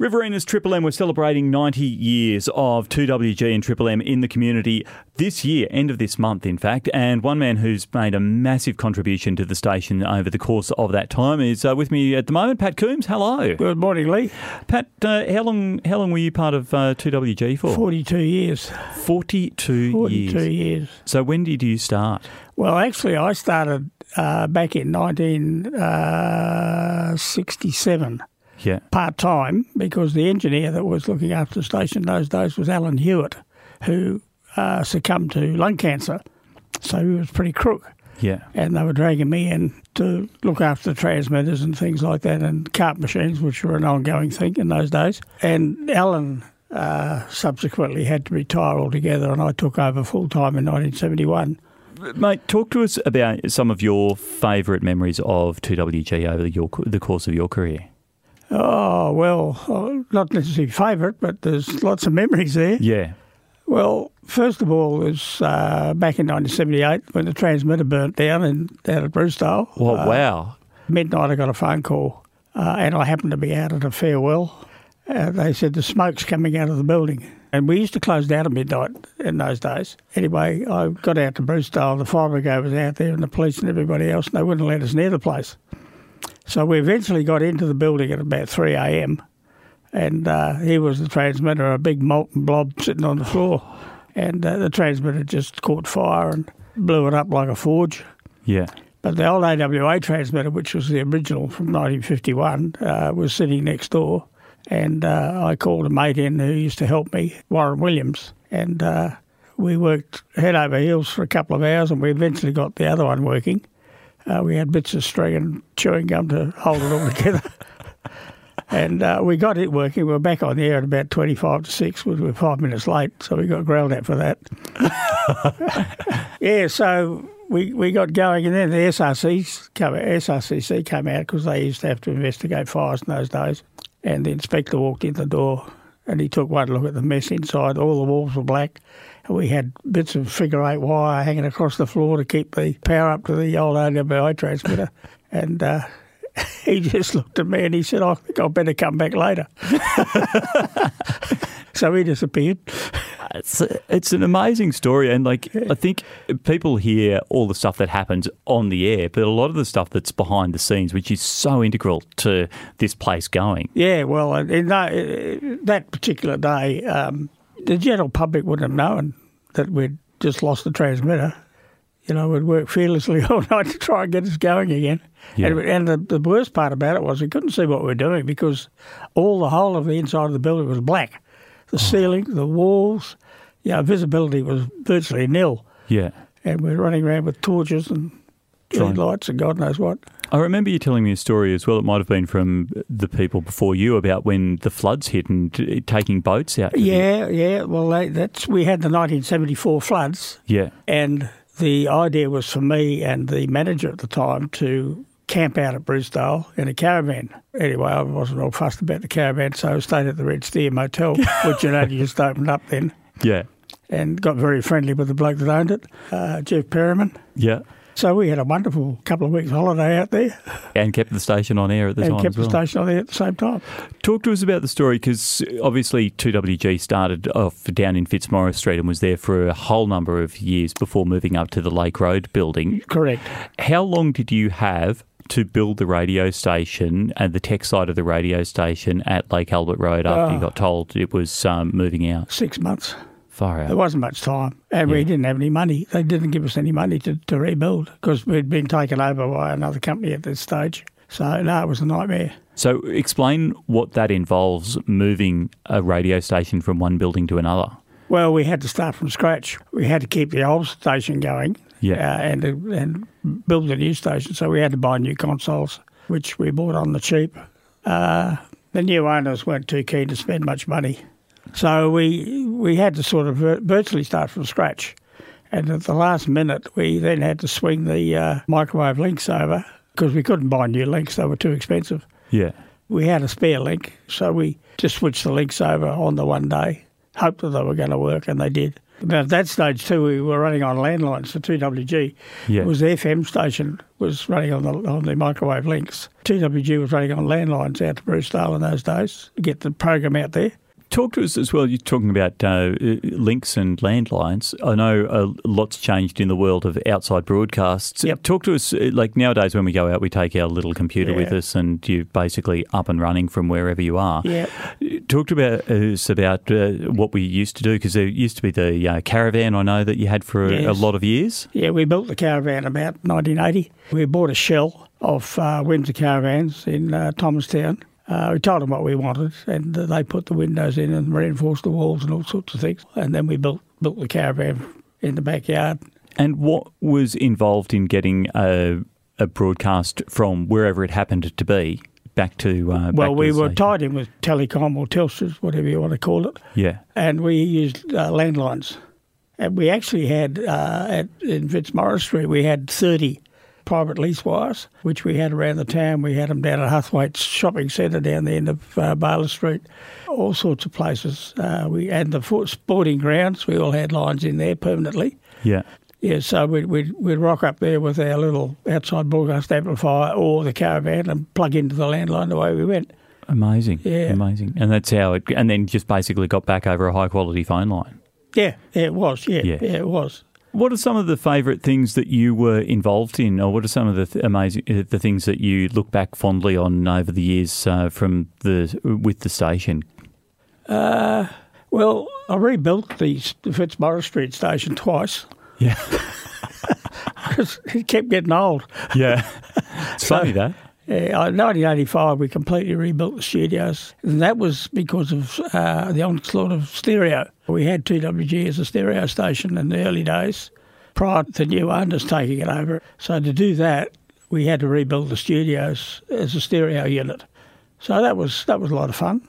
Riverinas Triple M, we're celebrating 90 years of 2WG and Triple M in the community this year, end of this month, in fact. And one man who's made a massive contribution to the station over the course of that time is uh, with me at the moment, Pat Coombs. Hello. Good morning, Lee. Pat, uh, how long how long were you part of uh, 2WG for? 42 years. 42, 42 years. years. So when did you start? Well, actually, I started uh, back in 1967 Yeah. part time because the engineer that was looking after the station those days was Alan Hewitt, who uh, succumbed to lung cancer. So he was pretty crook. Yeah. And they were dragging me in to look after the transmitters and things like that and cart machines, which were an ongoing thing in those days. And Alan uh, subsequently had to retire altogether, and I took over full time in 1971. Mate, talk to us about some of your favourite memories of 2WG over your, the course of your career. Oh, well, uh, not necessarily favourite, but there's lots of memories there. Yeah. Well, first of all, is uh, back in 1978 when the transmitter burnt down in, down at Brucedale. Well, Uh, wow. midnight, I got a phone call, uh, and I happened to be out at a farewell. Uh, they said the smoke's coming out of the building. And we used to close down at midnight in those days. Anyway, I got out to Brucedale, the fire brigade was out there, and the police and everybody else, and they wouldn't let us near the place. So we eventually got into the building at about 3 a.m., and uh, here was the transmitter, a big molten blob sitting on the floor. And uh, the transmitter just caught fire and blew it up like a forge. Yeah. But the old AWA transmitter, which was the original from 1951, uh, was sitting next door. And uh, I called a mate in who used to help me, Warren Williams. And uh, we worked head over heels for a couple of hours and we eventually got the other one working. Uh, we had bits of string and chewing gum to hold it all together. and uh, we got it working. We were back on the air at about 25 to 6, we were five minutes late, so we got growled at for that. yeah, so we, we got going, and then the SRCs come, SRCC came out because they used to have to investigate fires in those days. And the inspector walked in the door and he took one look at the mess inside. All the walls were black. We had bits of figure eight wire hanging across the floor to keep the power up to the old AWA transmitter. and uh, he just looked at me and he said, I think I'd better come back later. so he disappeared. It's, it's an amazing story. And, like, I think people hear all the stuff that happens on the air, but a lot of the stuff that's behind the scenes, which is so integral to this place going. Yeah, well, in that, that particular day, um, the general public wouldn't have known that we'd just lost the transmitter. You know, we'd work fearlessly all night to try and get us going again. Yeah. And, and the, the worst part about it was we couldn't see what we were doing because all the whole of the inside of the building was black. The oh. ceiling, the walls, you know, visibility was virtually nil. Yeah. And we're running around with torches and Trying- lights and God knows what. I remember you telling me a story as well. It might have been from the people before you about when the floods hit and t- taking boats out. Yeah, yeah. Well, they, that's we had the 1974 floods. Yeah. And the idea was for me and the manager at the time to camp out at Brucedale in a caravan. Anyway, I wasn't all fussed about the caravan, so I stayed at the Red Steer Motel, which you had only just opened up then, Yeah. and got very friendly with the bloke that owned it, uh, Jeff Perriman. Yeah. So we had a wonderful couple of weeks holiday out there And kept the station on air at the and time. kept as the station on there at the same time. Talk to us about the story because obviously 2WG started off down in Fitzmaurice Street and was there for a whole number of years before moving up to the Lake Road building. Correct. How long did you have to build the radio station and the tech side of the radio station at Lake Albert Road after you Oh. got told it was um, moving out? Six months. Far There wasn't much time, and Yeah. we didn't have any money. They didn't give us any money to, to rebuild because we'd been taken over by another company at this stage. So, no, it was a nightmare. So explain what that involves moving a radio station from one building to another. Well, we had to start from scratch. We had to keep the old station going Yeah. uh, and, and build a new station. So, we had to buy new consoles, which we bought on the cheap. Uh, the new owners weren't too keen to spend much money. So, we, we had to sort of virtually start from scratch. And at the last minute, we then had to swing the uh, microwave links over because we couldn't buy new links, they were too expensive. Yeah. We had a spare link, so we just switched the links over on the one day, hoped that they were going to work, and they did. But at that stage too, we were running on landlines for 2WG. Yeah. It was the FM station was running on the on the microwave links. 2WG was running on landlines out to Brucedale in those days to get the program out there. Talk to us as well. You're talking about uh, links and landlines. I know a lot's changed in the world of outside broadcasts. Yep. Talk to us. uh, Like nowadays, when we go out, we take our little computer with us, and you're basically up and running from wherever you are. Yeah. Talk to about us about uh, what we used to do because there used to be the uh, caravan. I know that you had for a, a lot of years. Yeah, we built the caravan about 1980. We bought a shell of uh, Windsor caravans in uh, Thomastown. Uh, we told them what we wanted, and they put the windows in and reinforced the walls and all sorts of things. And then we built built the caravan in the backyard. And what was involved in getting a, a broadcast from wherever it happened to be back to? Uh, Well, back we were station? tied in with Telecom or Telstra, whatever you want to call it, Yeah. and we used uh, landlines. And we actually had uh, at in Fitzmaurice Street, we had 30 private lease wires, which we had around the town. We had them down at Huthwaite's shopping centre down the end of uh, Baylis Street, all sorts of places. Uh, we and the sporting grounds, we all had lines in there permanently. Yeah. Yeah, so we'd, we'd, we'd rock up there with our little outside broadcast amplifier or the caravan and plug into the landline the way we went. Amazing. Yeah. Amazing. And that's how it, and then just basically got back over a high quality phone line. Yeah, yeah, it was. Yeah, Yeah. yeah, it was. What are some of the favourite things that you were involved in, or what are some of the th- amazing uh, the things that you look back fondly on over the years uh, from the with the station? Well, I rebuilt the, the Fitzmaurice Street station twice Yeah, because it kept getting old. yeah. it's funny that. In 1985, we completely rebuilt the studios, and that was because of uh, the onslaught of stereo. We had 2WG as a stereo station in the early days, prior to the new owners taking it over. So to do that, we had to rebuild the studios as a stereo unit. So that was that was a lot of fun.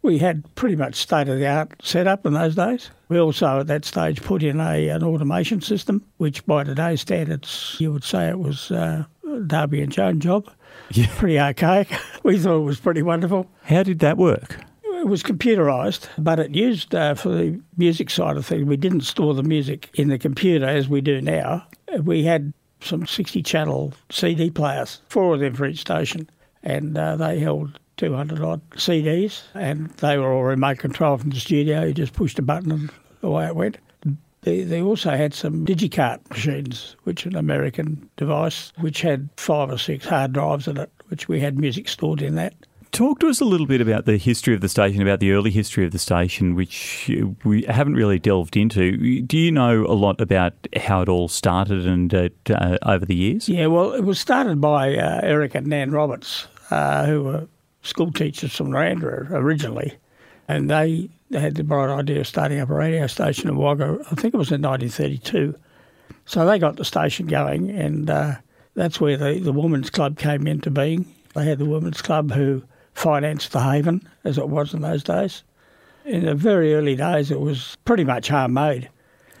We had pretty much state of the art setup in those days. We also at that stage put in a an automation system, which by today's standards you would say it was uh, Darby and Joan job. Yeah. Pretty archaic. We thought it was pretty wonderful. How did that work? It was computerised, but it used uh, for the music side of things. We didn't store the music in the computer as we do now. We had some 60 channel CD players, four of them for each station, and uh, they held 200 odd CDs, and they were all remote control from the studio. You just pushed a button and away it went. They, they also had some Digicart machines, which an American device, which had five or six hard drives in it, which we had music stored in that. Talk to us a little bit about the history of the station, about the early history of the station, which we haven't really delved into. Do you know a lot about how it all started and uh, uh, over the years? Yeah, well, it was started by uh, Eric and Nan Roberts, uh, who were school teachers from Narrandera originally, and they, they had the bright idea of starting up a radio station in Wagga. I think it was in 1932. So they got the station going, and uh, that's where the, the Women's Club came into being. They had the Women's Club who financed the Haven, as it was in those days. In the very early days, it was pretty much homemade.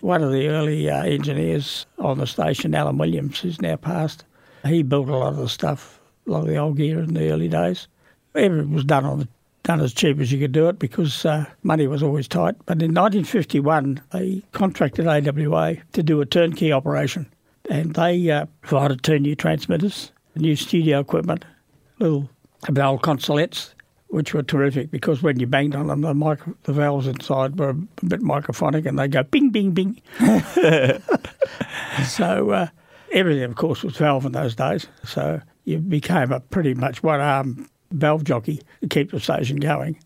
One of the early uh, engineers on the station, Alan Williams, who's now passed, he built a lot of the stuff, a lot of the old gear in the early days. Everything was done on the done as cheap as you could do it because uh, money was always tight. But in 1951, they contracted AWA to do a turnkey operation, and they uh, provided two new transmitters, new studio equipment, little old consolettes, which were terrific because when you banged on them, the, micro, the valves inside were a bit microphonic and they go bing, bing, bing. so uh, everything, of course, was valve in those days. So you became a pretty much one arm valve jockey to keep the station going.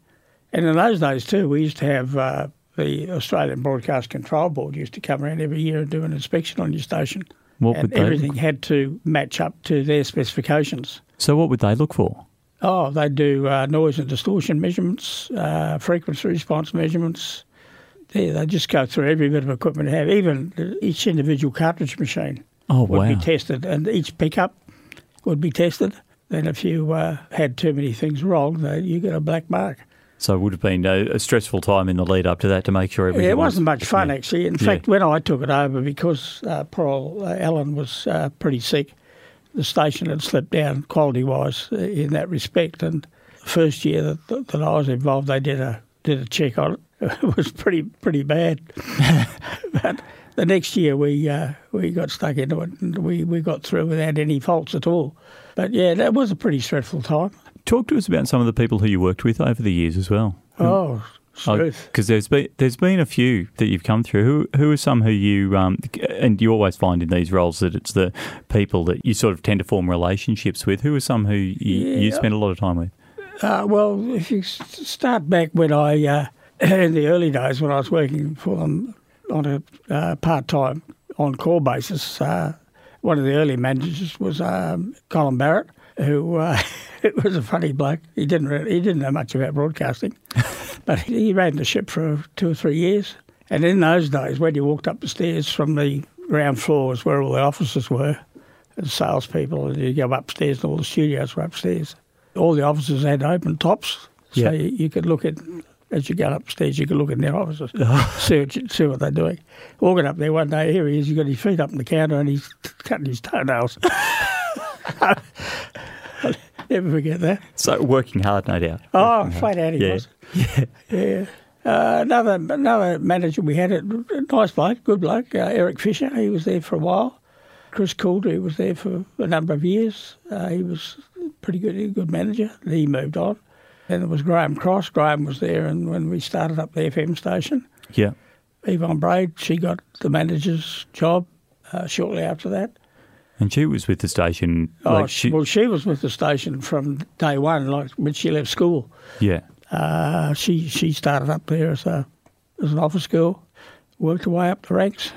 And in those days, too, we used to have uh, the Australian Broadcast Control Board used to come around every year and do an inspection on your station. What and would they look- everything had to match up to their specifications. So, what would they look for? Oh, they do uh, noise and distortion measurements, uh, frequency response measurements. They, they just go through every bit of equipment they have. Even each individual cartridge machine Oh, would wow. be tested, and each pickup would be tested. Then, if you uh, had too many things wrong, then you get a black mark. So, it would have been a, a stressful time in the lead up to that to make sure everything Yeah, it was- wasn't much fun actually. In Yeah. fact, when I took it over, because uh, poor old uh, Alan was uh, pretty sick, the station had slipped down quality wise in that respect. And the first year that, that I was involved, they did a did a check on it, it was pretty pretty bad. but the next year we uh, we got stuck into it and we, we got through without any faults at all. But yeah, that was a pretty stressful time. Talk to us about some of the people who you worked with over the years as well. Oh. Because there's been there's been a few that you've come through. Who who are some who you um, and you always find in these roles that it's the people that you sort of tend to form relationships with. Who are some who you, you spend a lot of time with? Uh, well, if you start back when I, uh, in the early days when I was working for them on a uh, part time on call basis, uh, one of the early managers was um, Colin Barrett, who uh, was a funny bloke. He didn't really, he didn't know much about broadcasting, but he ran the ship for two or three years. And in those days, when you walked up the stairs from the ground floors where all the offices were, and salespeople, and you go upstairs, and all the studios were upstairs. All the offices had open tops, so Yeah. you, you could look at as you go upstairs. You can look in their offices, see, what, see what they're doing. Walking up there one day, here he is. He's got his feet up on the counter and he's cutting his toenails. Never forget that. So working hard, no doubt. Oh, flat out he Yeah. was. Yeah. Uh, another another manager we had, a nice bloke, good bloke, uh, Eric Fisher. He was there for a while. Chris Coulter was there for a number of years. Uh, he was pretty good, a good manager. He moved on. Then there was Graham Cross. Graham was there, and when we started up the FM station, Yeah. Yvonne Braid, she got the manager's job uh, shortly after that. And she was with the station. Oh, Like she, well, she was with the station from day one, like when she left school. yeah. Uh, she she started up there as a as an office girl, worked her way up the ranks.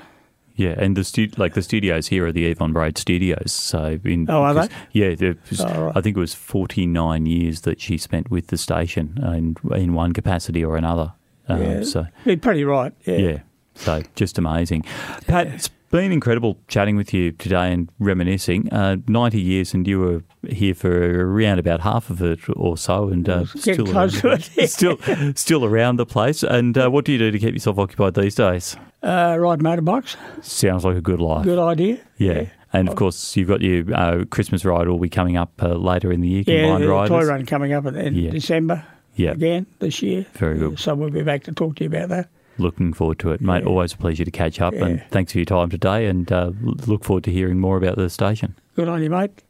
Yeah, and the stu- like the studios here are the Yvonne Braid Studios. So in Oh, are they? Yeah, was- Oh, right. I think it was forty nine years that she spent with the station in in one capacity or another. Um, Yeah. So Be pretty right. Yeah. yeah, so just amazing. Pat, it's been incredible chatting with you today and reminiscing. Uh, Ninety years, and you were here for around about half of it or so, and uh, close around, it. still still around the place. And uh, what do you do to keep yourself occupied these days? Uh, ride motorbikes. Sounds like a good life. Good idea. Yeah. And of course, you've got your uh, Christmas ride will be coming up uh, later in the year. Yeah, the riders. toy run coming up in, in Yeah. December Yeah, again this year. Very good. So we'll be back to talk to you about that. looking forward to it, mate. Yeah. Always a pleasure to catch up, and thanks for your time today. And uh, look forward to hearing more about the station. Good on you, mate.